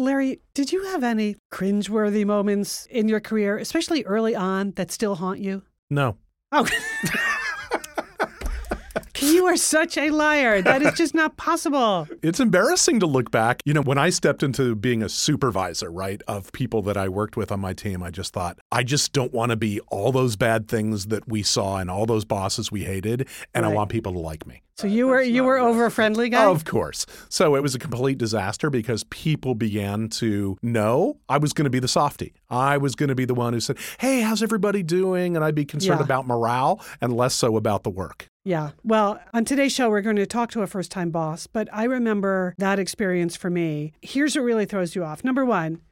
Larry, did you have any cringeworthy moments in your career, especially early on, that still haunt you? No. Oh. You are such a liar. That is just not possible. It's embarrassing to look back. You know, when I stepped into being a supervisor, right, of people that I worked with on my team, I just thought, I just don't want to be all those bad things that we saw and all those bosses we hated, and Right. I want people to like me. So you were you were over a friendly guy. Of course. So it was a complete disaster because people began to know I was going to be the softie. I was going to be the one who said, Hey, how's everybody doing? And I'd be concerned Yeah. about morale and less so about the work. Yeah. Well, on today's show, we're going to talk to a first time boss, but I remember that experience for me. Here's what really throws you off. Number one,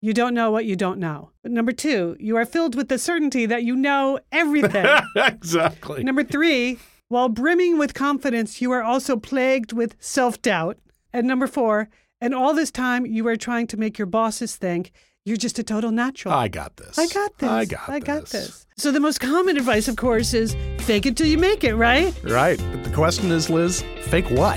you don't know what you don't know. But number two, you are filled with the certainty that you know everything. exactly. number three, while brimming with confidence, you are also plagued with self doubt. And number four, and all this time you are trying to make your bosses think you're just a total natural. I got this. I got this. I got I got this. this. So the most common advice, of course, is fake it till you make it, right? Right. But the question is, Liz, fake what?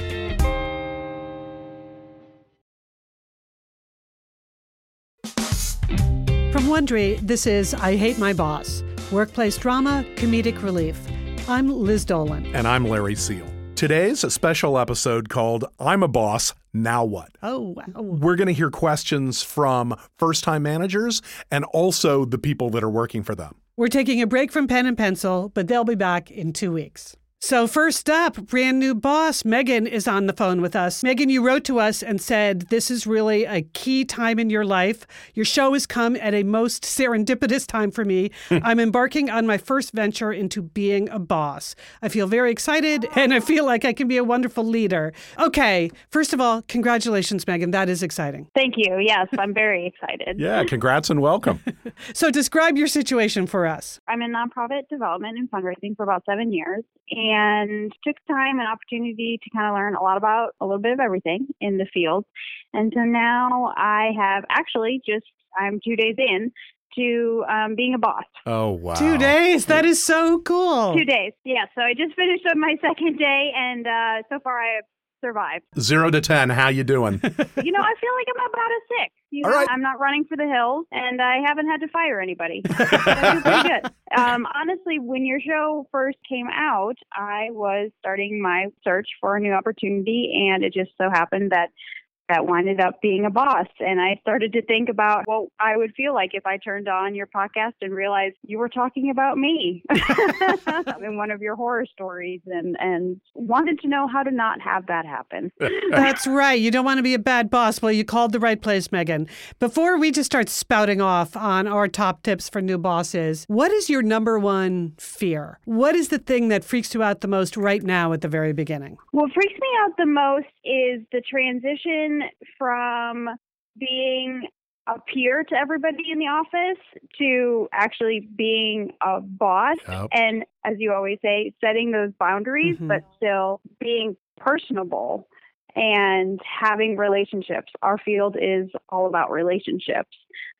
From Wondery, this is I Hate My Boss, workplace drama, comedic relief. I'm Liz Dolan. And I'm Larry Seal. Today's a special episode called I'm a Boss, Now What? Oh, wow. We're going to hear questions from first time managers and also the people that are working for them. We're taking a break from pen and pencil, but they'll be back in two weeks. So, first up, brand new boss, Megan, is on the phone with us. Megan, you wrote to us and said, This is really a key time in your life. Your show has come at a most serendipitous time for me. I'm embarking on my first venture into being a boss. I feel very excited and I feel like I can be a wonderful leader. Okay, first of all, congratulations, Megan. That is exciting. Thank you. Yes, I'm very excited. Yeah, congrats and welcome. So, describe your situation for us. I'm in nonprofit development and fundraising for about seven years and took time and opportunity to kind of learn a lot about a little bit of everything in the field. And so now I have actually just, I'm two days in to um, being a boss. Oh, wow. Two days. That is so cool. Two days. Yeah. So I just finished up my second day and uh, so far I have survived. Zero to 10, how you doing? you know, I feel like I'm about a six. You know, right. I'm not running for the hills, and I haven't had to fire anybody. So pretty good. Um, honestly, when your show first came out, I was starting my search for a new opportunity, and it just so happened that that winded up being a boss. And I started to think about what I would feel like if I turned on your podcast and realized you were talking about me in one of your horror stories, and and wanted to know how to not have that happen. That's right. You don't want to be a bad boss. Well, you called the right place, Megan. Before we just start spouting off on our top tips for new bosses, what is your number one fear? What is the thing that freaks you out the most right now at the very beginning? What freaks me out the most is the transition from being a peer to everybody in the office to actually being a boss. Yep. And as you always say, setting those boundaries, Mhm. but still being personable and having relationships. Our field is all about relationships.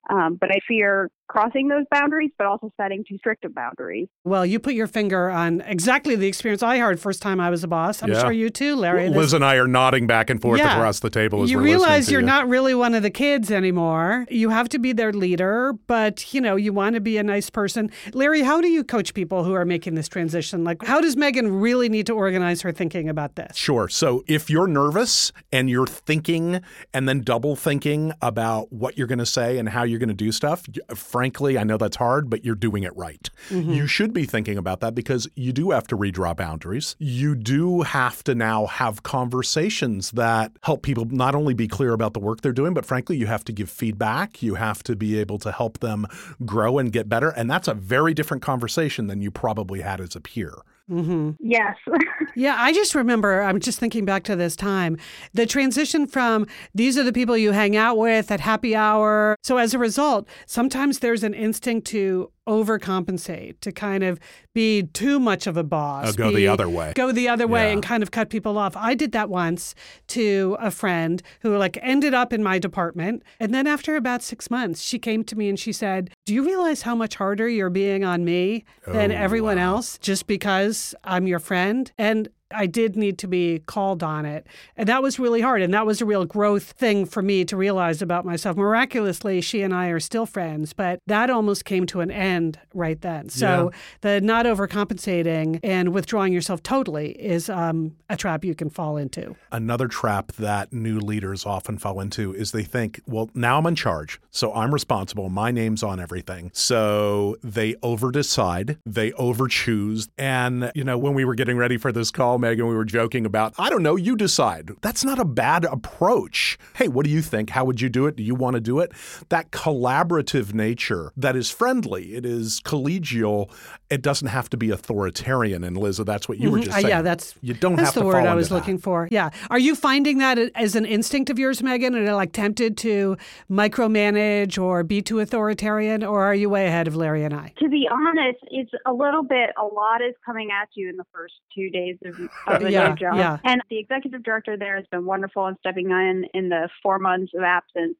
Um, but I fear crossing those boundaries, but also setting too strict of boundaries. Well, you put your finger on exactly the experience I had first time I was a boss. I'm Yeah. sure you too, Larry. This- Liz and I are nodding back and forth Yeah. across the table as you we're realize you're you. not really one of the kids anymore. You have to be their leader, but you know, you want to be a nice person. Larry, how do you coach people who are making this transition? Like how does Megan really need to organize her thinking about this? Sure. So if you're nervous and you're thinking and then double thinking about what you're going to say and how you're going to do stuff, y- frankly, I know that's hard, but you're doing it right. Mm-hmm. You should be thinking about that because you do have to redraw boundaries. You do have to now have conversations that help people not only be clear about the work they're doing, but frankly, you have to give feedback. You have to be able to help them grow and get better. And that's a very different conversation than you probably had as a peer. Mm-hmm. Yes. Yeah, I just remember, I'm just thinking back to this time, the transition from these are the people you hang out with at happy hour. So as a result, sometimes there's an instinct to overcompensate, to kind of be too much of a boss. Uh, go the other way. Go the other way Yeah. and kind of cut people off. I did that once to a friend who like ended up in my department. And then after about six months, she came to me and she said, Do you realize how much harder you're being on me than Oh, everyone wow. else just because I'm your friend? And I did need to be called on it. And that was really hard. And that was a real growth thing for me to realize about myself. Miraculously, she and I are still friends, but that almost came to an end right then. So Yeah. the not overcompensating and withdrawing yourself totally is um, a trap you can fall into. Another trap that new leaders often fall into is they think, well, now I'm in charge, so I'm responsible. My name's on everything. So they over decide, they over choose. And, you know, when we were getting ready for this call, Megan, we were joking about, I don't know, you decide. That's not a bad approach. Hey, what do you think? How would you do it? Do you want to do it? That collaborative nature that is friendly, it is collegial, it doesn't have to be authoritarian. And Liz, that's what you were Mhm. just Uh, saying. yeah, that's you don't that's have the to word I was into that. looking for. Yeah, are you finding that as an instinct of yours, Megan, and are like tempted to micromanage or be too authoritarian, or are you way ahead of Larry and I? To be honest, it's a little bit, a lot is coming at you in the first two days of, of a Yeah, new job. yeah. And the executive director there has been wonderful in stepping in in the four months of absence.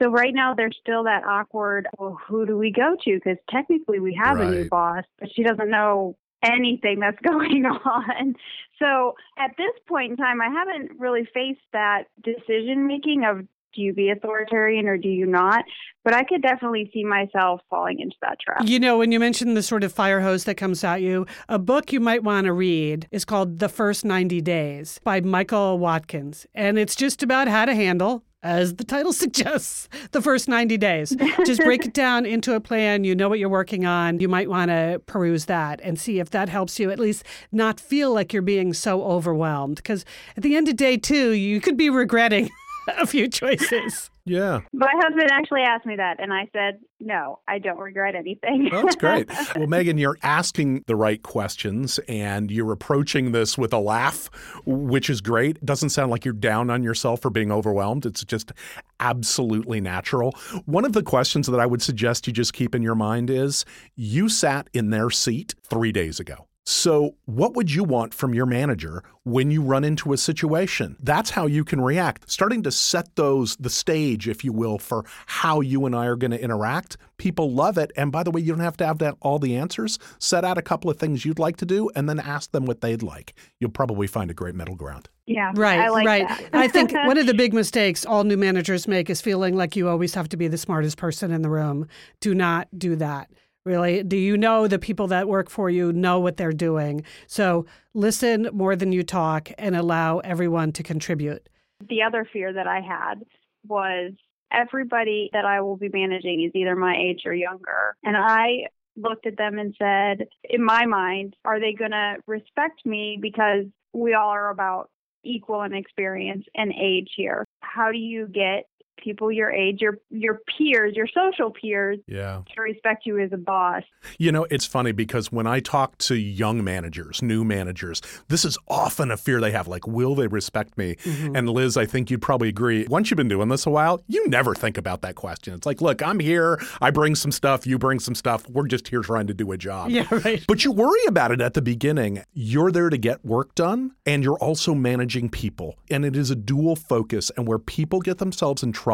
So right now there's still that awkward, well, who do we go to? Because technically we have a new boss, but she doesn't know anything that's going on. So at this point in time, I haven't really faced that decision making of do you be authoritarian or do you not? But I could definitely see myself falling into that trap. You know, when you mentioned the sort of fire hose that comes at you, a book you might want to read is called The First 90 Days by Michael Watkins. And it's just about how to handle, as the title suggests, the first 90 days. just break it down into a plan. You know what you're working on. You might want to peruse that and see if that helps you at least not feel like you're being so overwhelmed. Because at the end of day two, you could be regretting a few choices. Yeah. My husband actually asked me that, and I said, no, I don't regret anything. That's great. well, Megan, you're asking the right questions and you're approaching this with a laugh, which is great. It doesn't sound like you're down on yourself for being overwhelmed. It's just absolutely natural. One of the questions that I would suggest you just keep in your mind is you sat in their seat three days ago. So, what would you want from your manager when you run into a situation? That's how you can react. Starting to set those, the stage, if you will, for how you and I are going to interact. People love it. And by the way, you don't have to have that, all the answers. Set out a couple of things you'd like to do and then ask them what they'd like. You'll probably find a great middle ground. yeah, Right, I like right. that. I think one of the big mistakes all new managers make is feeling like you always have to be the smartest person in the room. Do not do that. Really, do you know the people that work for you know what they're doing? So listen more than you talk and allow everyone to contribute. the other fear that I had was everybody that I will be managing is either my age or younger. And I looked at them and said, in my mind, are they going to respect me because we all are about equal in experience and age here? How do you get people your age, your your peers, your social peers Yeah. to respect you as a boss? You know, it's funny because when I talk to young managers, new managers, this is often a fear they have like, will they respect me? Mm-hmm. And Liz, I think you'd probably agree. Once you've been doing this a while, you never think about that question. It's like, look, I'm here. I bring some stuff. You bring some stuff. We're just here trying to do a job. Yeah, right. But you worry about it at the beginning. You're there to get work done and you're also managing people. And it is a dual focus. And where people get themselves in trouble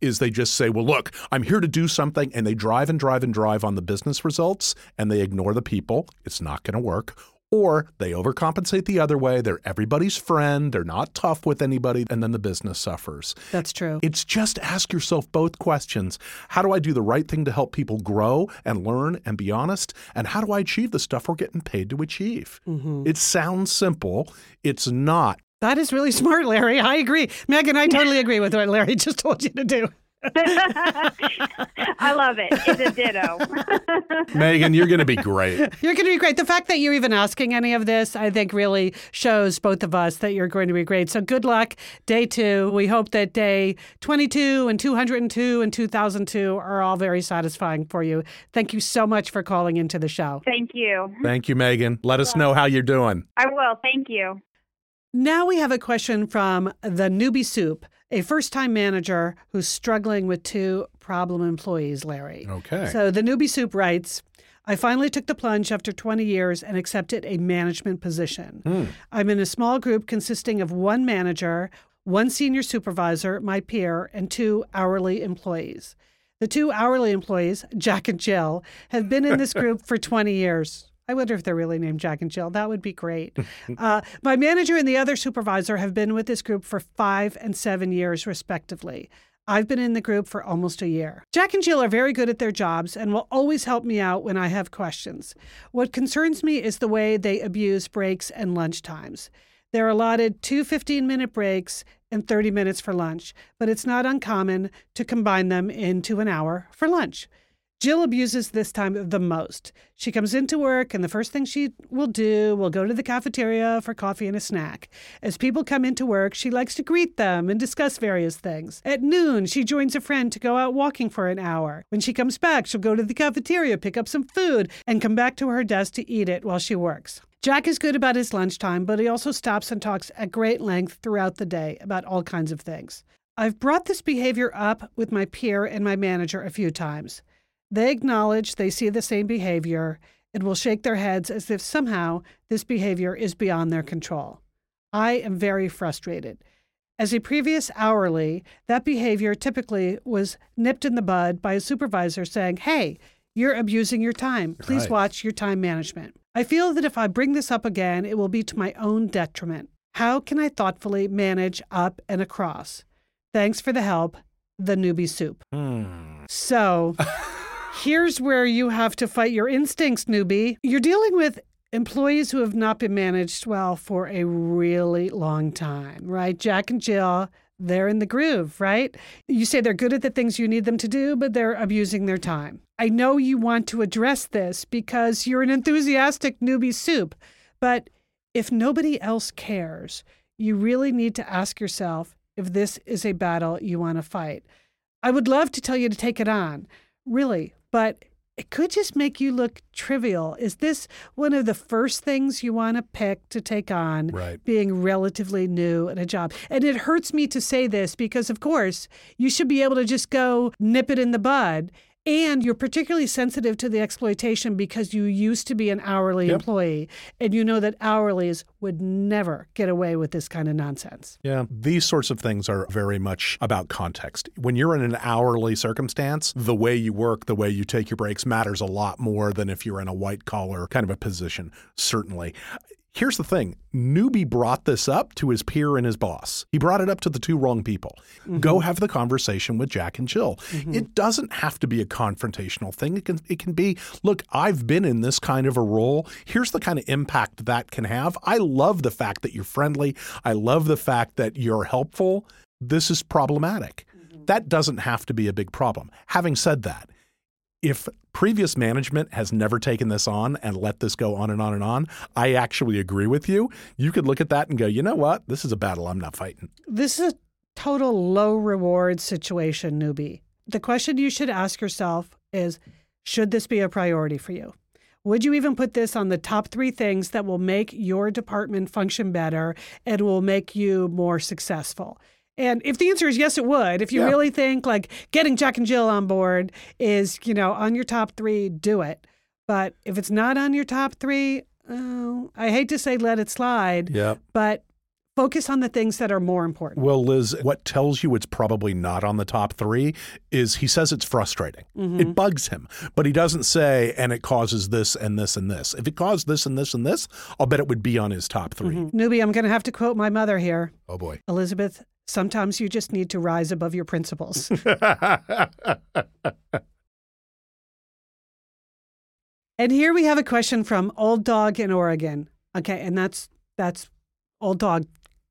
is they just say, well, look, I'm here to do something. And they drive and drive and drive on the business results and they ignore the people. It's not going to work. Or they overcompensate the other way. They're everybody's friend. They're not tough with anybody. And then the business suffers. That's true. It's just ask yourself both questions. How do I do the right thing to help people grow and learn and be honest? And how do I achieve the stuff we're getting paid to achieve? Mm-hmm. It sounds simple. It's not. That is really smart, Larry. I agree. Megan, I totally agree with what Larry just told you to do. I love it. It's a ditto. Megan, you're going to be great. You're going to be great. The fact that you're even asking any of this, I think, really shows both of us that you're going to be great. So good luck, day two. We hope that day 22 and 202 and 2002 are all very satisfying for you. Thank you so much for calling into the show. Thank you. Thank you, Megan. Let us know how you're doing. I will. Thank you. Now we have a question from the Newbie Sup, a first time manager who's struggling with two problem employees, Larry. Okay. So the Newbie Sup writes, I finally took the plunge after 20 years and accepted a management position. Hmm. I'm in a small group consisting of one manager, one senior supervisor, my peer, and two hourly employees. The two hourly employees, Jack and Jill, have been in this group for 20 years. I wonder if they're really named Jack and Jill. That would be great. uh, my manager and the other supervisor have been with this group for five and seven years, respectively. I've been in the group for almost a year. Jack and Jill are very good at their jobs and will always help me out when I have questions. What concerns me is the way they abuse breaks and lunch times. They're allotted two 15 minute breaks and 30 minutes for lunch, but it's not uncommon to combine them into an hour for lunch. Jill abuses this time the most. She comes into work, and the first thing she will do will go to the cafeteria for coffee and a snack. As people come into work, she likes to greet them and discuss various things. At noon, she joins a friend to go out walking for an hour. When she comes back, she'll go to the cafeteria, pick up some food, and come back to her desk to eat it while she works. Jack is good about his lunchtime, but he also stops and talks at great length throughout the day about all kinds of things. I've brought this behavior up with my peer and my manager a few times. They acknowledge they see the same behavior and will shake their heads as if somehow this behavior is beyond their control. I am very frustrated. As a previous hourly, that behavior typically was nipped in the bud by a supervisor saying, Hey, you're abusing your time. Please Right. watch your time management. I feel that if I bring this up again, it will be to my own detriment. How can I thoughtfully manage up and across? Thanks for the help, the Newbie Sup. Hmm. So here's where you have to fight your instincts, newbie. You're dealing with employees who have not been managed well for a really long time, right? Jack and Jill, they're in the groove, right? You say they're good at the things you need them to do, but they're abusing their time. I know you want to address this because you're an enthusiastic Newbie Sup, but if nobody else cares, you really need to ask yourself if this is a battle you want to fight. I would love to tell you to take it on, really, but it could just make you look trivial. Is this one of the first things you want to pick to take on? Right. Being relatively new at a job. And it hurts me to say this because, of course, you should be able to just go nip it in the bud. And you're particularly sensitive to the exploitation because you used to be an hourly Yep. employee and you know that hourlies would never get away with this kind of nonsense. Yeah. These sorts of things are very much about context. When you're in an hourly circumstance, the way you work, the way you take your breaks matters a lot more than if you're in a white collar kind of a position, certainly. Here's the thing Newbie brought this up to his peer and his boss. He brought it up to the two wrong people. Go mm-hmm. have the conversation with Jack and Jill. Mm-hmm. It doesn't have to be a confrontational thing. It can it can be, look, I've been in this kind of a role. Here's the kind of impact that can have. I love the fact that you're friendly. I love the fact that you're helpful. This is problematic. Mm-hmm. That doesn't have to be a big problem. Having said that, if previous management has never taken this on and let this go on and on and on, I actually agree with you. You could look at that and go, you know what? This is a battle I'm not fighting. This is a total low reward situation, newbie. The question you should ask yourself is should this be a priority for you? Would you even put this on the top three things that will make your department function better and will make you more successful? And if the answer is yes, it would. If you Yeah. really think like getting Jack and Jill on board is, you know, on your top three, do it. But if it's not on your top three, oh, I hate to say let it slide, Yeah. but focus on the things that are more important. Well, Liz, what tells you it's probably not on the top three is he says it's frustrating. Mm-hmm. It bugs him, but he doesn't say, and it causes this and this and this. If it caused this and this and this, I'll bet it would be on his top 3 Newbie, I'm going to have to quote my mother here. Oh, boy. Elizabeth, sometimes you just need to rise above your principles. and here we have a question from Old Dog in Oregon. Okay, and that's that's Old Dog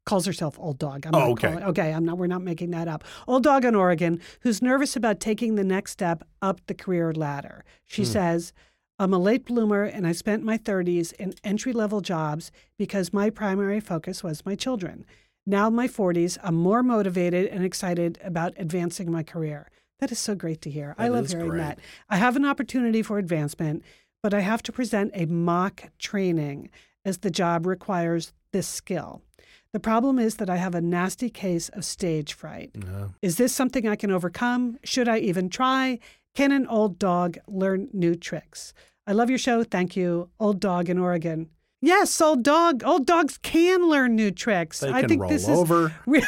calls herself Old Dog. I'm Oh, okay. calling- okay, I'm not we're not making that up. Old Dog in Oregon who's nervous about taking the next step up the career ladder. She hmm. says, I'm a late bloomer and I spent my 30s in entry level jobs because my primary focus was my children. Now, in my 40s, I'm more motivated and excited about advancing my career. That is so great to hear. I love hearing great. that. I have an opportunity for advancement, but I have to present a mock training as the job requires this skill. The problem is that I have a nasty case of stage fright. Yeah. Is this something I can overcome? Should I even try? Can an old dog learn new tricks? I love your show. Thank you. Old dog in Oregon. Yes, old dog. Old dogs can learn new tricks. They I can think roll this over. is re-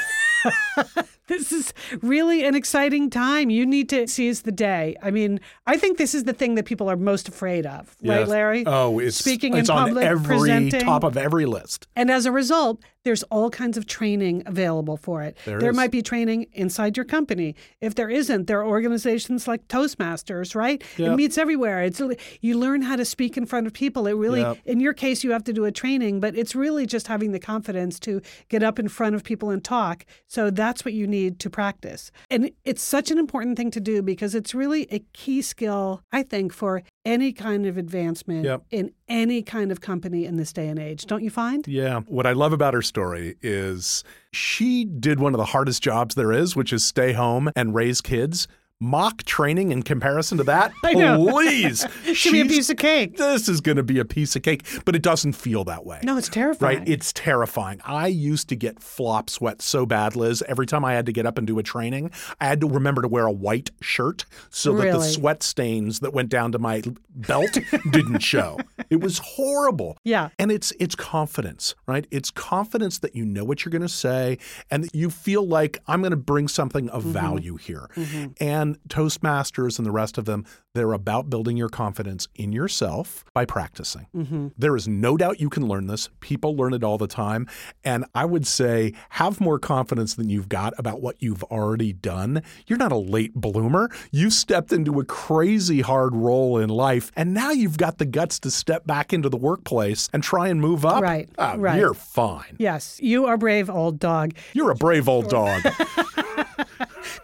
this is really an exciting time. You need to seize the day. I mean, I think this is the thing that people are most afraid of, right, Larry? Oh, it's speaking it's in on public, every presenting. top of every list. And as a result, there's all kinds of training available for it. There might be training inside your company. If there isn't, there are organizations like Toastmasters, right? It meets everywhere. It's you learn how to speak in front of people. It really Yep. in your case you have to do a training, but it's really just having the confidence to get up in front of people and talk. So that's what you need to practice. And it's such an important thing to do because it's really a key skill, I think, for any kind of advancement Yep. in any kind of company in this day and age. Don't you find? Yeah. What I love about her story is she did one of the hardest jobs there is, which is stay home and raise kids. Mock training in comparison to that, please. Should be a piece of cake. This is going to be a piece of cake, but it doesn't feel that way. No, it's terrifying. Right? It's terrifying. I used to get flop sweat so bad, Liz. Every time I had to get up and do a training, I had to remember to wear a white shirt so that the sweat stains that went down to my belt didn't show. It was horrible. Yeah. And it's it's confidence, right? It's confidence that you know what you're going to say and that you feel like I'm going to bring something of mm-hmm. value here. Mm-hmm. And Toastmasters and the rest of them, they're about building your confidence in yourself by practicing. Mm-hmm. There is no doubt you can learn this. People learn it all the time. And I would say have more confidence than you've got about what you've already done. You're not a late bloomer. You stepped into a crazy hard role in life, and now you've got the guts to step back into the workplace and try and move up. Right, Ah, right. You're fine. Yes, you are brave, old dog. You're a brave old dog.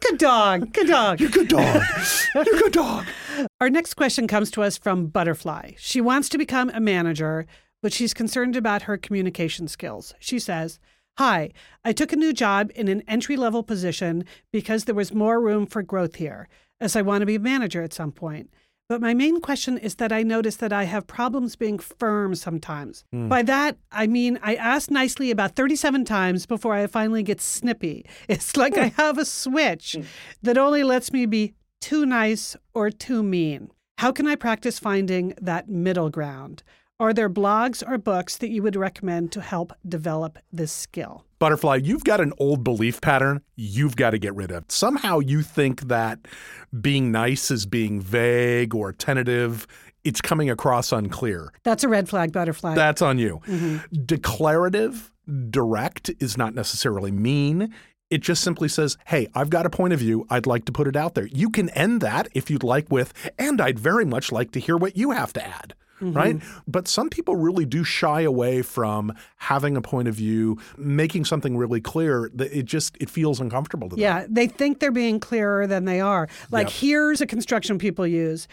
Good dog. Good dog. You're a good dog. You're a good dog. Our next question comes to us from Butterfly. She wants to become a manager, but she's concerned about her communication skills. She says, Hi, I took a new job in an entry level position because there was more room for growth here, as I want to be a manager at some point. But my main question is that I notice that I have problems being firm sometimes. Hmm. By that, I mean I ask nicely about 37 times before I finally get snippy. It's like I hmm. have a switch hmm. that only lets me be too nice or too mean. How can I practice finding that middle ground? Are there blogs or books that you would recommend to help develop this skill? Butterfly, you've got an old belief pattern you've got to get rid of. Somehow you think that being nice is being vague or tentative. It's coming across unclear. That's a red flag butterfly. That's on you. Mm-hmm. Declarative, direct is not necessarily mean. It just simply says, hey, I've got a point of view. I'd like to put it out there. You can end that if you'd like with, and I'd very much like to hear what you have to add. Right. Mm-hmm. But some people really do shy away from having a point of view, making something really clear that it just it feels uncomfortable to them. yeah, they think they're being clearer than they are. Like, Yep. here's a construction people use.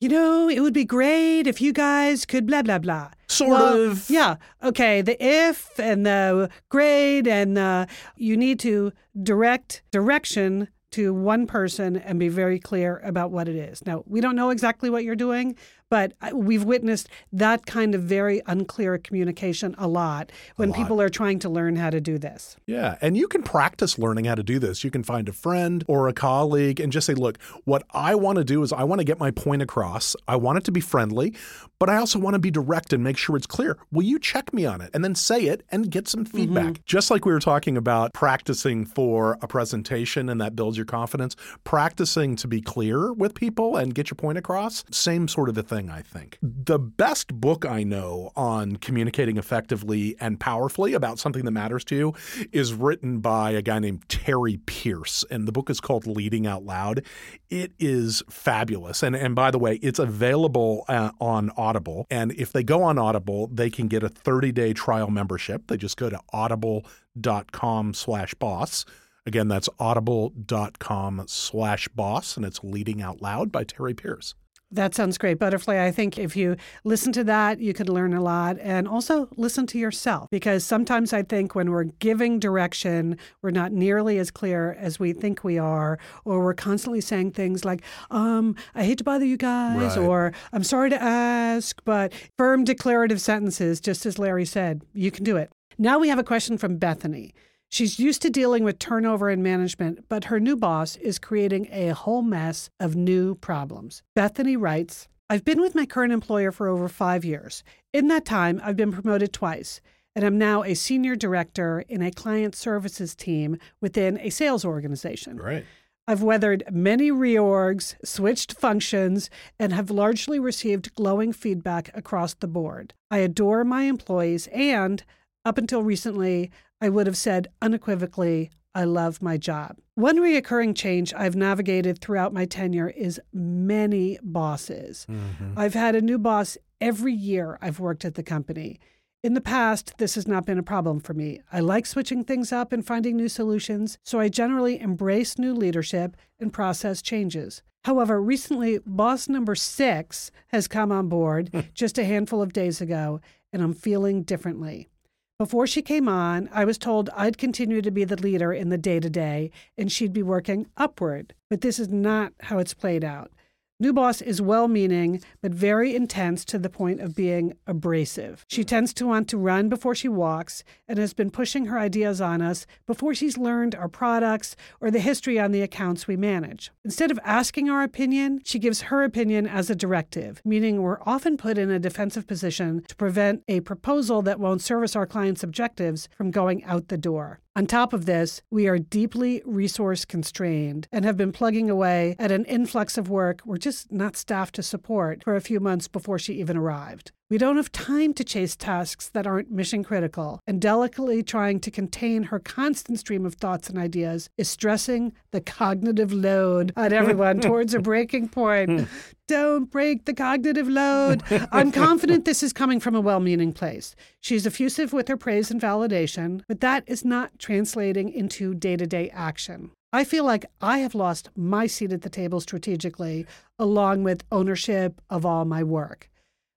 You know, it would be great if you guys could blah, blah, blah. Sort Well, of. Yeah. Okay. The if and the grade and the, you need to direct direction to one person and be very clear about what it is. Now, we don't know exactly what you're doing, but we've witnessed that kind of very unclear communication a lot when people are trying to learn how to do this. Yeah, and you can practice learning how to do this. You can find a friend or a colleague and just say, look, what I want to do is I want to get my point across. I want it to be friendly, but I also want to be direct and make sure it's clear. Will you check me on it? And then say it and get some mm-hmm. feedback. Just like we were talking about practicing for a presentation and that builds your confidence, practicing to be clear with people and get your point across, same sort of a thing, I think. The best book I know on communicating effectively and powerfully about something that matters to you is written by a guy named Terry Pearce, and the book is called Leading Out Loud. It is fabulous. And, and by the way, it's available uh, on Audible. And if they go on Audible, they can get a 30 day trial membership. They just go to audible.com slash boss. Again, that's audible.com slash boss, and it's Leading Out Loud by Terry Pearce. That sounds great. Butterfly, I think if you listen to that, you could learn a lot and also listen to yourself because sometimes I think when we're giving direction, we're not nearly as clear as we think we are, or we're constantly saying things like, um, I hate to bother you guys, Right. or I'm sorry to ask, but firm declarative sentences, just as Larry said, you can do it. Now we have a question from Bethany. She's used to dealing with turnover in management, but her new boss is creating a whole mess of new problems. Bethany writes I've been with my current employer for over five years. In that time, I've been promoted twice. and I'm now a senior director in a client services team within a sales organization. Right. I've weathered many reorgs, switched functions, and have largely received glowing feedback across the board. I adore my employees, and up until recently, I would have said unequivocally, I love my job. One reoccurring change I've navigated throughout my tenure is many bosses. Mm-hmm. I've had a new boss every year I've worked at the company. In the past, this has not been a problem for me. I like switching things up and finding new solutions, so I generally embrace new leadership and process changes. However, recently, boss number six has come on board just a handful of days ago, and I'm feeling differently. Before she came on, I was told I'd continue to be the leader in the day to day and she'd be working upward. But this is not how it's played out. New boss is well meaning, but very intense to the point of being abrasive. She tends to want to run before she walks and has been pushing her ideas on us before she's learned our products or the history on the accounts we manage. Instead of asking our opinion, she gives her opinion as a directive, meaning we're often put in a defensive position to prevent a proposal that won't service our client's objectives from going out the door. On top of this, we are deeply resource constrained and have been plugging away at an influx of work we're just not staffed to support for a few months before she even arrived. We don't have time to chase tasks that aren't mission critical, and delicately trying to contain her constant stream of thoughts and ideas is stressing the cognitive load on everyone towards a breaking point. Hmm. Don't break the cognitive load. I'm confident this is coming from a well meaning place. She's effusive with her praise and validation, but that is not translating into day to day action. I feel like I have lost my seat at the table strategically, along with ownership of all my work.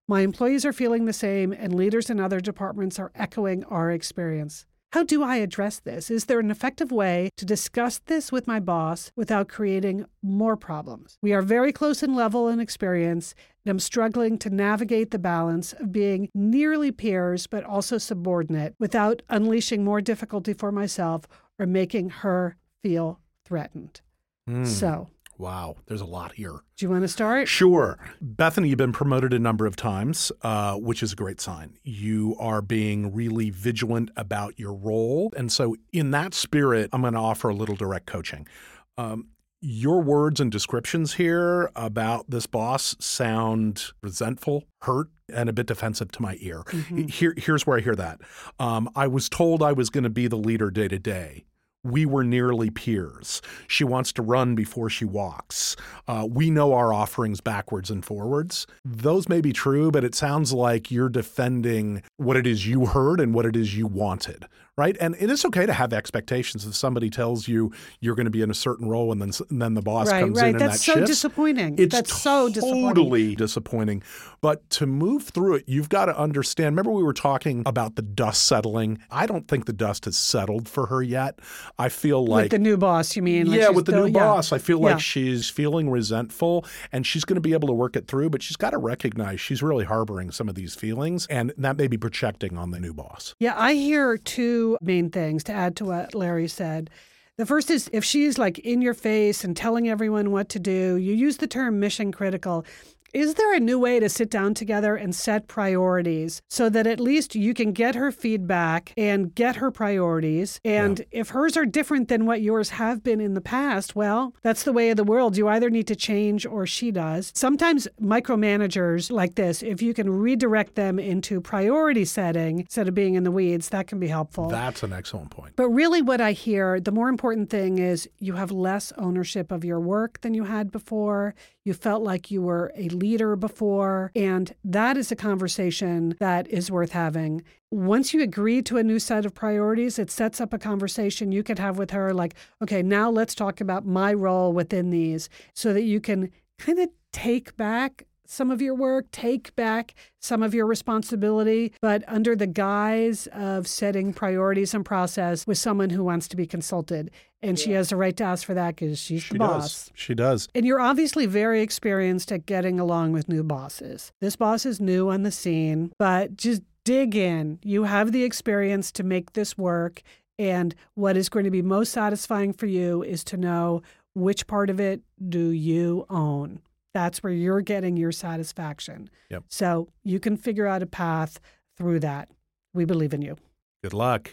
My employees are feeling the same, and leaders in other departments are echoing our experience. How do I address this? Is there an effective way to discuss this with my boss without creating more problems? We are very close in level and experience, and I'm struggling to navigate the balance of being nearly peers but also subordinate without unleashing more difficulty for myself or making her feel threatened. Mm. So, Wow, there's a lot here. do you want to start? Sure. Bethany, you've been promoted a number of times, uh, which is a great sign. You are being really vigilant about your role. And so, in that spirit, I'm going to offer a little direct coaching. Um, your words and descriptions here about this boss sound resentful, hurt, and a bit defensive to my ear. Mhm. Here, here's where I hear that. Um, I was told I was going to be the leader day to day. We were nearly peers. She wants to run before she walks. Uh, we know our offerings backwards and forwards. Those may be true, but it sounds like you're defending what it is you heard and what it is you wanted, right? And it is okay to have expectations. If somebody tells you you're going to be in a certain role and then and then the boss right, comes right. in and That's that so shifts, disappointing. it's That's so disappointing. totally disappointing. But to move through it, you've got to understand. Remember, we were talking about the dust settling. I don't think the dust has settled for her yet. I feel like with the new boss, you mean? Like yeah, with the still- new yeah. boss, I feel like Yeah. she's feeling resentful and she's going to be able to work it through, but she's got to recognize she's really harboring some of these feelings and that may be projecting on the new boss. Yeah, I hear main things to add to what Larry said. The first is if she's like in your face and telling everyone what to do, you use the term mission critical. Is there a new way to sit down together and set priorities so that at least you can get her feedback and get her priorities? And if hers are different than what yours have been in the past, well, that's the way of the world. You either need to change or she does. Sometimes micromanagers like this, if you can redirect them into priority setting instead of being in the weeds, that can be helpful. That's an excellent point. But really, what I hear, the more important thing is you have less ownership of your work than you had before. You felt like you were a leader before. And that is a conversation that is worth having. Once you agree to a new set of priorities, it sets up a conversation you could have with her like, okay, now let's talk about my role within these so that you can kind of take back some of your work, take back some of your responsibility, but under the guise of setting priorities and process with someone who wants to be consulted. And she has the right to ask for that because she's She the boss. does. She does. And you're obviously very experienced at getting along with new bosses. This boss is new on the scene, but just dig in. You have the experience to make this work. And what is going to be most satisfying for you is to know which part of it do you own. That's where you're getting your satisfaction. Yep. So you can figure out a path through that. We believe in you. Good luck.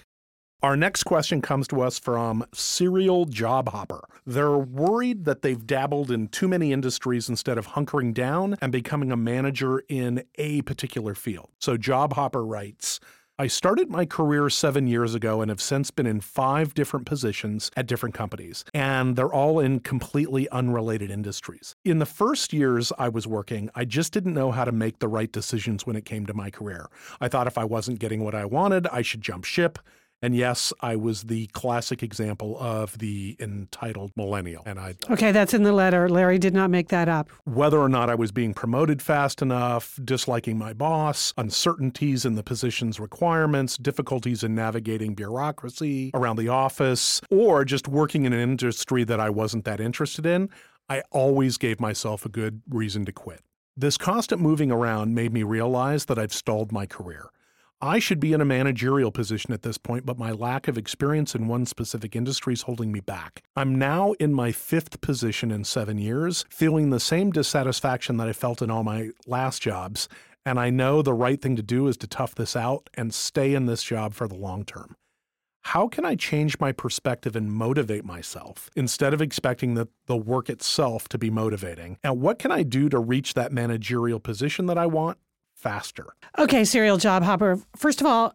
Our next question comes to us from Serial Job Hopper. They're worried that they've dabbled in too many industries instead of hunkering down and becoming a manager in a particular field. So Job Hopper writes, I started my career seven years ago and have since been in five different positions at different companies, and they're all in completely unrelated industries. In the first years I was working, I just didn't know how to make the right decisions when it came to my career. I thought if I wasn't getting what I wanted, I should jump ship. And yes, I was the classic example of the entitled millennial. And I Okay, that's in the letter. Larry did not make that up. whether or not I was being promoted fast enough, disliking my boss, uncertainties in the position's requirements, difficulties in navigating bureaucracy around the office, or just working in an industry that I wasn't that interested in, I always gave myself a good reason to quit. This constant moving around made me realize that I've stalled my career. I should be in a managerial position at this point, but my lack of experience in one specific industry is holding me back. I'm now in my fifth position in seven years, feeling the same dissatisfaction that I felt in all my last jobs. And I know the right thing to do is to tough this out and stay in this job for the long term. How can I change my perspective and motivate myself instead of expecting the, the work itself to be motivating? And what can I do to reach that managerial position that I want faster? Okay, serial job hopper. First of all,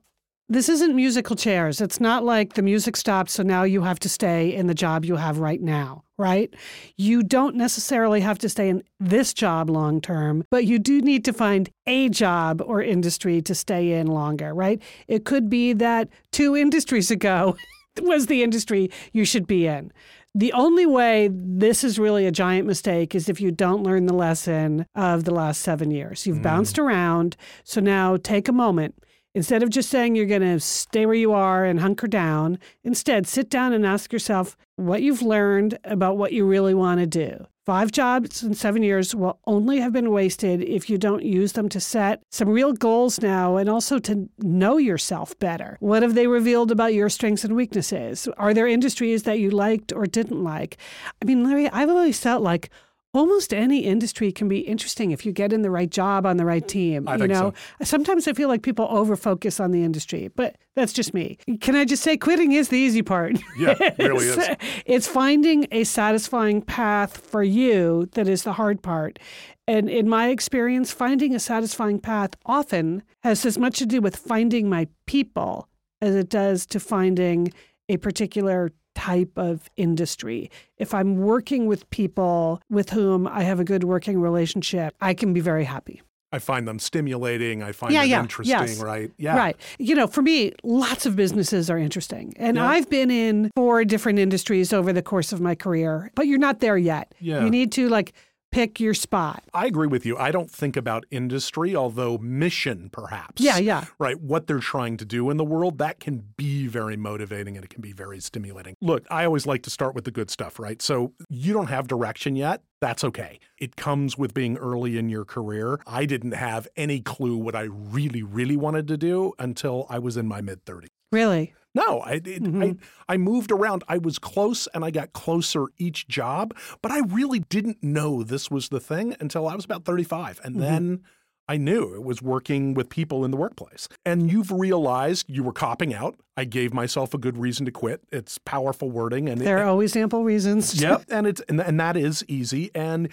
this isn't musical chairs. It's not like the music stopped, so now you have to stay in the job you have right now, right? You don't necessarily have to stay in this job long term, but you do need to find a job or industry to stay in longer, right? It could be that two industries ago was the industry you should be in. The only way this is really a giant mistake is if you don't learn the lesson of the last seven years. You've hmm. bounced around. So now take a moment. Instead of just saying you're going to stay where you are and hunker down, instead sit down and ask yourself what you've learned about what you really want to do. Five jobs in seven years will only have been wasted if you don't use them to set some real goals now and also to know yourself better. What have they revealed about your strengths and weaknesses? Are there industries that you liked or didn't like? I mean, Larry, I've always felt like almost any industry can be interesting if you get in the right job on the right team. I you think know, so. sometimes I feel like people over focus on the industry, but that's just me. Can I just say quitting is the easy part? Yeah, it really is. it's finding a satisfying path for you that is the hard part. And in my experience, finding a satisfying path often has as much to do with finding my people as it does to finding a particular type of industry. If I'm working with people with whom I have a good working relationship, I can be very happy. I find them stimulating. I find Yeah, them yeah, interesting, yes. right? Yeah. Right. You know, for me, lots of businesses are interesting. And Yeah. I've been in four different industries over the course of my career, but you're not there yet. Yeah. You need to like pick your spot. I agree with you. I don't think about industry, although mission perhaps. Yeah, yeah. Right. What they're trying to do in the world, that can be very motivating and it can be very stimulating. Look, I always like to start with the good stuff, right? So you don't have direction yet. That's okay. It comes with being early in your career. I didn't have any clue what I really, really wanted to do until I was in my mid 30s. Really? No, I, it, I mm-hmm. I moved around. I was close and I got closer each job, but I really didn't know this was the thing until I was about 35. And mm-hmm. then I knew it was working with people in the workplace. And you've realized you were copping out. I gave myself a good reason to quit. It's powerful wording and There are always ample reasons. Yep, and it's and, and that is easy. And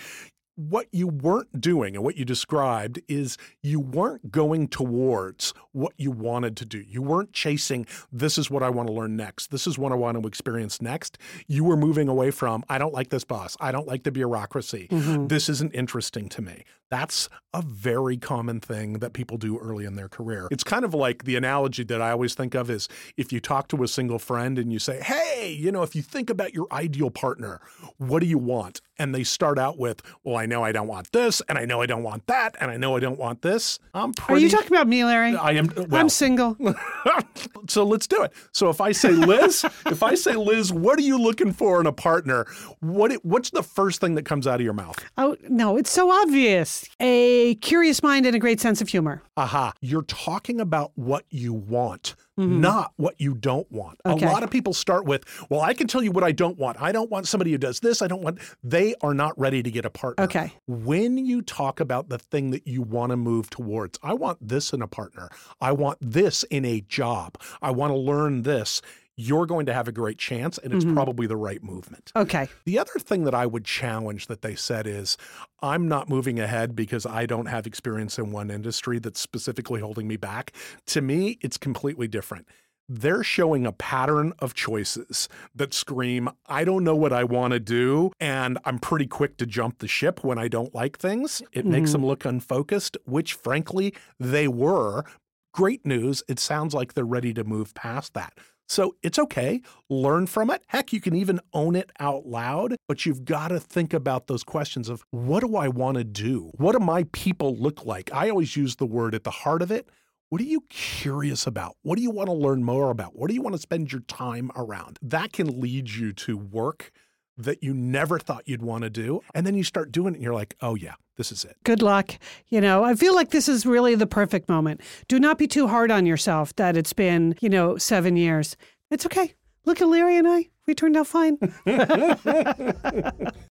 what you weren't doing and what you described is you weren't going towards what you wanted to do. You weren't chasing this is what I want to learn next. This is what I want to experience next. You were moving away from I don't like this boss. I don't like the bureaucracy. Mm-hmm. This isn't interesting to me. That's a very common thing that people do early in their career. It's kind of like the analogy that I always think of is if you talk to a single friend and you say, Hey, you know, if you think about your ideal partner, what do you want? And they start out with, Well, I know I don't want this, and I know I don't want that, and I know I don't want this. I'm Are you talking about me, Larry? I am well, I'm single. so let's do it. So if I say Liz, if I say Liz, what are you looking for in a partner? What what's the first thing that comes out of your mouth? Oh, no, it's so obvious. A curious mind and a great sense of humor. Aha, you're talking about what you want, Mm-hmm. not what you don't want. Okay. A lot of people start with, well, I can tell you what I don't want. I don't want somebody who does this. I don't want, they are not ready to get a partner. Okay. When you talk about the thing that you want to move towards, I want this in a partner. I want this in a job. I want to learn this. You're going to have a great chance, and it's Mhm. probably the right movement. Okay. The other thing that I would challenge that they said is I'm not moving ahead because I don't have experience in one industry that's specifically holding me back. To me, it's completely different. They're showing a pattern of choices that scream, I don't know what I want to do, and I'm pretty quick to jump the ship when I don't like things. It makes Mhm. them look unfocused, which frankly they were. Great news. It sounds like they're ready to move past that. So it's okay. Learn from it. Heck, you can even own it out loud, but you've got to think about those questions of what do I want to do? What do my people look like? I always use the word at the heart of it. What are you curious about? What do you want to learn more about? What do you want to spend your time around? That can lead you to work that you never thought you'd want to do. And then you start doing it and you're like, oh, yeah, this is it. Good luck. You know, I feel like this is really the perfect moment. Do not be too hard on yourself that it's been, you know, seven years. It's okay. Look at Larry and I. We turned out fine.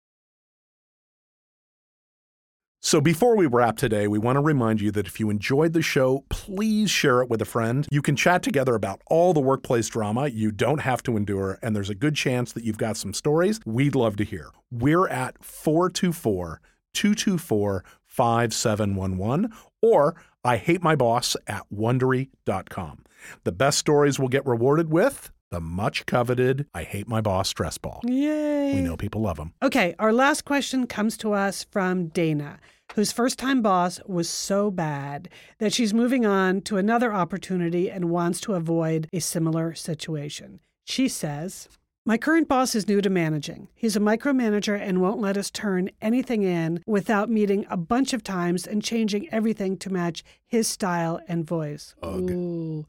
So before we wrap today, we want to remind you that if you enjoyed the show, please share it with a friend. You can chat together about all the workplace drama you don't have to endure, and there's a good chance that you've got some stories we'd love to hear. We're at 424 224 5711 or I hate my boss at wondery.com. The best stories will get rewarded with the much coveted I hate my boss stress ball. Yay. We know people love them. Okay, our last question comes to us from Dana, whose first time boss was so bad that she's moving on to another opportunity and wants to avoid a similar situation. She says, my current boss is new to managing. He's a micromanager and won't let us turn anything in without meeting a bunch of times and changing everything to match his style and voice. Ugh. Ooh.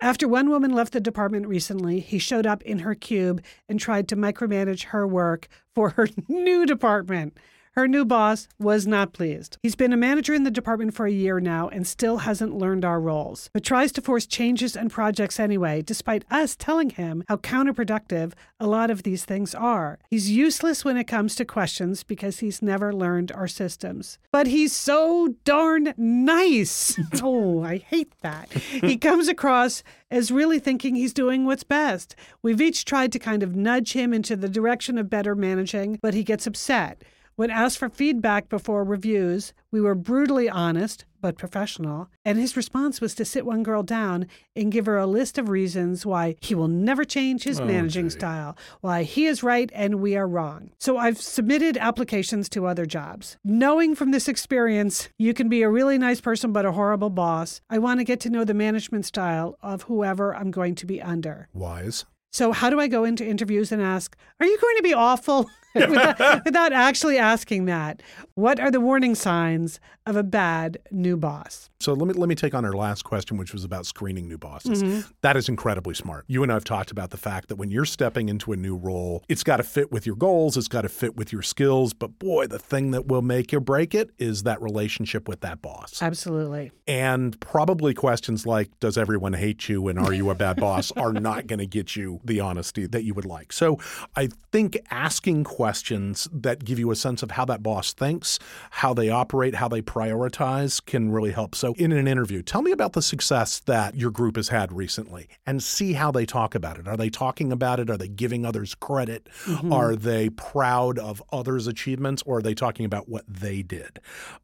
After one woman left the department recently, he showed up in her cube and tried to micromanage her work for her new department. Her new boss was not pleased. He's been a manager in the department for a year now and still hasn't learned our roles, but tries to force changes and projects anyway, despite us telling him how counterproductive a lot of these things are. He's useless when it comes to questions because he's never learned our systems. But he's so darn nice. oh, I hate that. He comes across as really thinking he's doing what's best. We've each tried to kind of nudge him into the direction of better managing, but he gets upset. When asked for feedback before reviews, we were brutally honest but professional, and his response was to sit one girl down and give her a list of reasons why he will never change his Oh, managing gee. style, why he is right and we are wrong. So I've submitted applications to other jobs. Knowing from this experience, you can be a really nice person but a horrible boss, I want to get to know the management style of whoever I'm going to be under. Wise. So, how do I go into interviews and ask, Are you going to be awful? without, without actually asking that. What are the warning signs of a bad new boss? So let me let me take on our last question, which was about screening new bosses. Mm-hmm. That is incredibly smart. You and I have talked about the fact that when you're stepping into a new role, it's got to fit with your goals, it's got to fit with your skills. But boy, the thing that will make or break it is that relationship with that boss. Absolutely. And probably questions like, does everyone hate you and are you a bad boss are not going to get you the honesty that you would like. So I think asking questions that give you a sense of how that boss thinks, how they operate, how they prioritize can really help. So in an interview, tell me about the success that your group has had recently and see how they talk about it. Are they talking about it? Are they giving others credit? Mm-hmm. Are they proud of others' achievements or are they talking about what they did?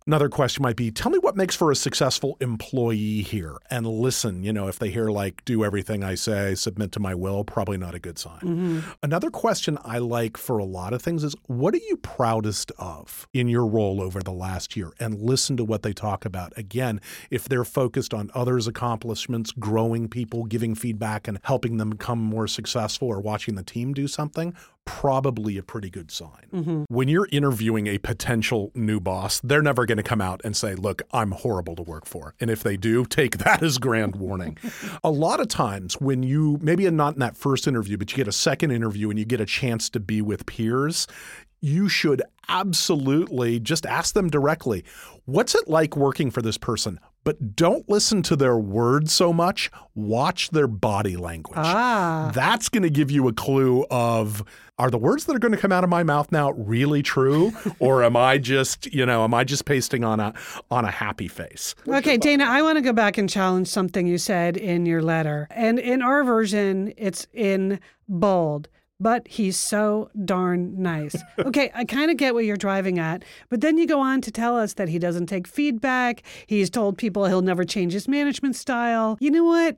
Another question might be tell me what makes for a successful employee here and listen. You know, if they hear like, do everything I say, submit to my will, probably not a good sign. Mm-hmm. Another question I like for a lot of things is what are you proudest of in your role over the last year? And listen to what they talk about. Again, if they're focused on others' accomplishments, growing people, giving feedback, and helping them become more successful or watching the team do something, probably a pretty good sign. Mm-hmm. When you're interviewing a potential new boss, they're never going to come out and say, Look, I'm horrible to work for. And if they do, take that as grand warning. a lot of times, when you maybe not in that first interview, but you get a second interview and you get a chance to be with peers, you should absolutely just ask them directly what's it like working for this person but don't listen to their words so much. Watch their body language. Ah. That's going to give you a clue of are the words that are going to come out of my mouth now really true or am I just, you know, am I just pasting on a on a happy face? Okay, Dana, I want to go back and challenge something you said in your letter. And in our version, it's in bold. But he's so darn nice. Okay, I kind of get what you're driving at. But then you go on to tell us that he doesn't take feedback. He's told people he'll never change his management style. You know what?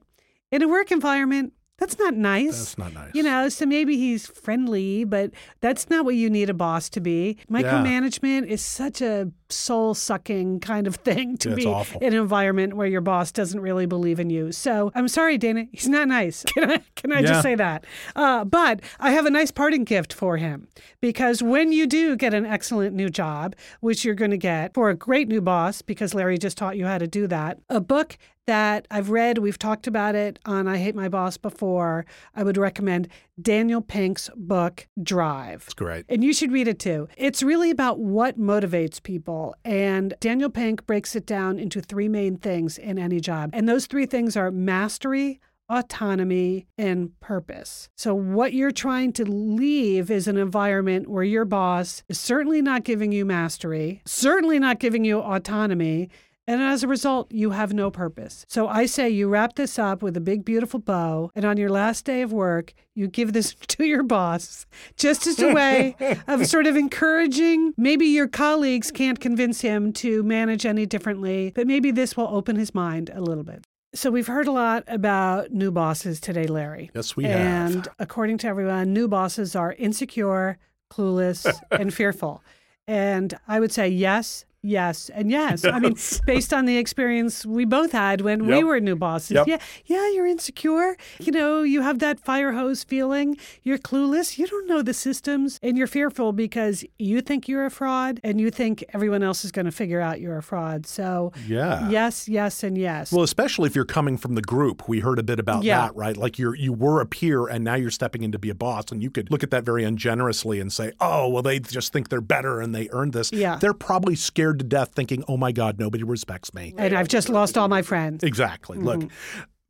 In a work environment, that's not nice. That's not nice. You know, so maybe he's friendly, but that's not what you need a boss to be. Micromanagement is such a soul sucking kind of thing to Yeah, be awful. in an environment where your boss doesn't really believe in you. So I'm sorry, Dana, he's not nice. Can I can I Yeah. just say that? Uh, but I have a nice parting gift for him because when you do get an excellent new job, which you're going to get for a great new boss, because Larry just taught you how to do that, a book that I've read, we've talked about it on I Hate My Boss before. I would recommend Daniel Pink's book, Drive. It's great. And you should read it too. It's really about what motivates people. And Daniel Pink breaks it down into three main things in any job. And those three things are mastery, autonomy, and purpose. So, what you're trying to leave is an environment where your boss is certainly not giving you mastery, certainly not giving you autonomy. And as a result, you have no purpose. So I say you wrap this up with a big, beautiful bow. And on your last day of work, you give this to your boss just as a way of sort of encouraging. Maybe your colleagues can't convince him to manage any differently, but maybe this will open his mind a little bit. So we've heard a lot about new bosses today, Larry. Yes, we have. And according to everyone, new bosses are insecure, clueless, and fearful. And I would say yes, yes, and yes. I mean, based on the experience we both had when we were new bosses. Yep. Yeah, yeah, you're insecure. You know, you have that fire hose feeling. You're clueless. You don't know the systems, and you're fearful because you think you're a fraud, and you think everyone else is going to figure out you're a fraud. So, Yeah. yes, yes, and yes. Well, especially if you're coming from the group, we heard a bit about Yeah. that, right? Like you're you were a peer and now you're stepping in to be a boss, and you could look at that very ungenerously and say, "Oh, well, they just think they're better and they earned this." Yeah. they're probably scared to death, thinking, "Oh my God, nobody respects me." and I've just lost all my friends. Exactly. Look, Mm-hmm.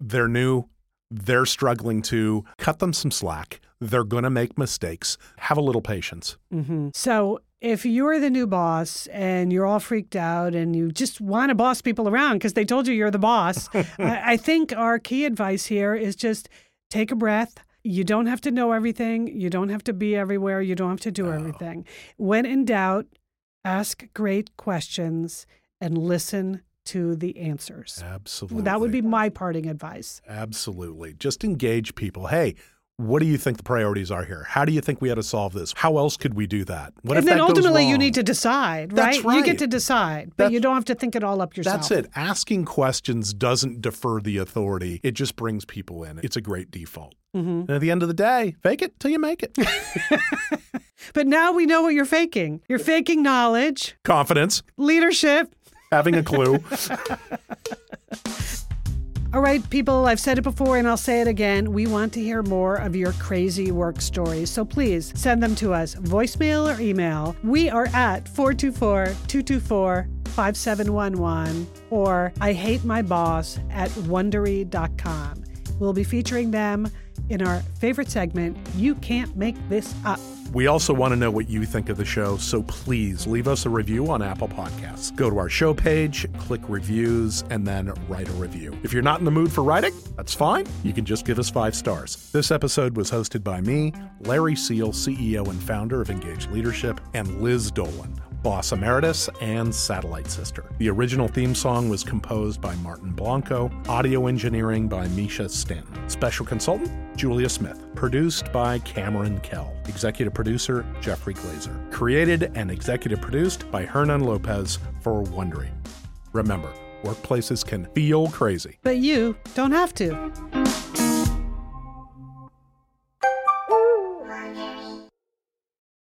they're new. They're struggling to cut them some slack. They're going to make mistakes. Have a little patience. So if you're the new boss and you're all freaked out and you just want to boss people around because they told you you're the boss, I, I think our key advice here is just take a breath. You don't have to know everything. You don't have to be everywhere. You don't have to do everything. When in doubt, ask great questions and listen to the answers. Absolutely. That would be my parting advice. Absolutely. Just engage people. Hey, what do you think the priorities are here? How do you think we ought to solve this? How else could we do that? What and then ultimately, you need to decide, That's right? You get to decide, but That- you don't have to think it all up yourself. That's it. Asking questions doesn't defer the authority. It just brings people in. It's a great default. Mm-hmm. And at the end of the day, fake it till you make it. But now we know what you're faking. You're faking knowledge, Confidence, leadership. having a clue. All right, people, I've said it before and I'll say it again. We want to hear more of your crazy work stories. So please send them to us, voicemail or email. We are at 424 224 5711 or I hate my boss at wondery.com. We'll be featuring them in our favorite segment, You Can't Make This Up. We also want to know what you think of the show, so please leave us a review on Apple Podcasts. Go to our show page, click reviews, and then write a review. If you're not in the mood for writing, that's fine. You can just give us five stars. This episode was hosted by me, Larry Seal, CEO and founder of Engage Leadership, and Liz Dolan. Boss Emeritus and Satellite Sister. The original theme song was composed by Martin Blanco, audio engineering by Misha Stanton, special consultant Julia Smith, produced by Cameron Kell, executive producer Jeffrey Glazer, created and executive produced by Hernan Lopez for Wondery. Remember, workplaces can feel crazy. But you don't have to.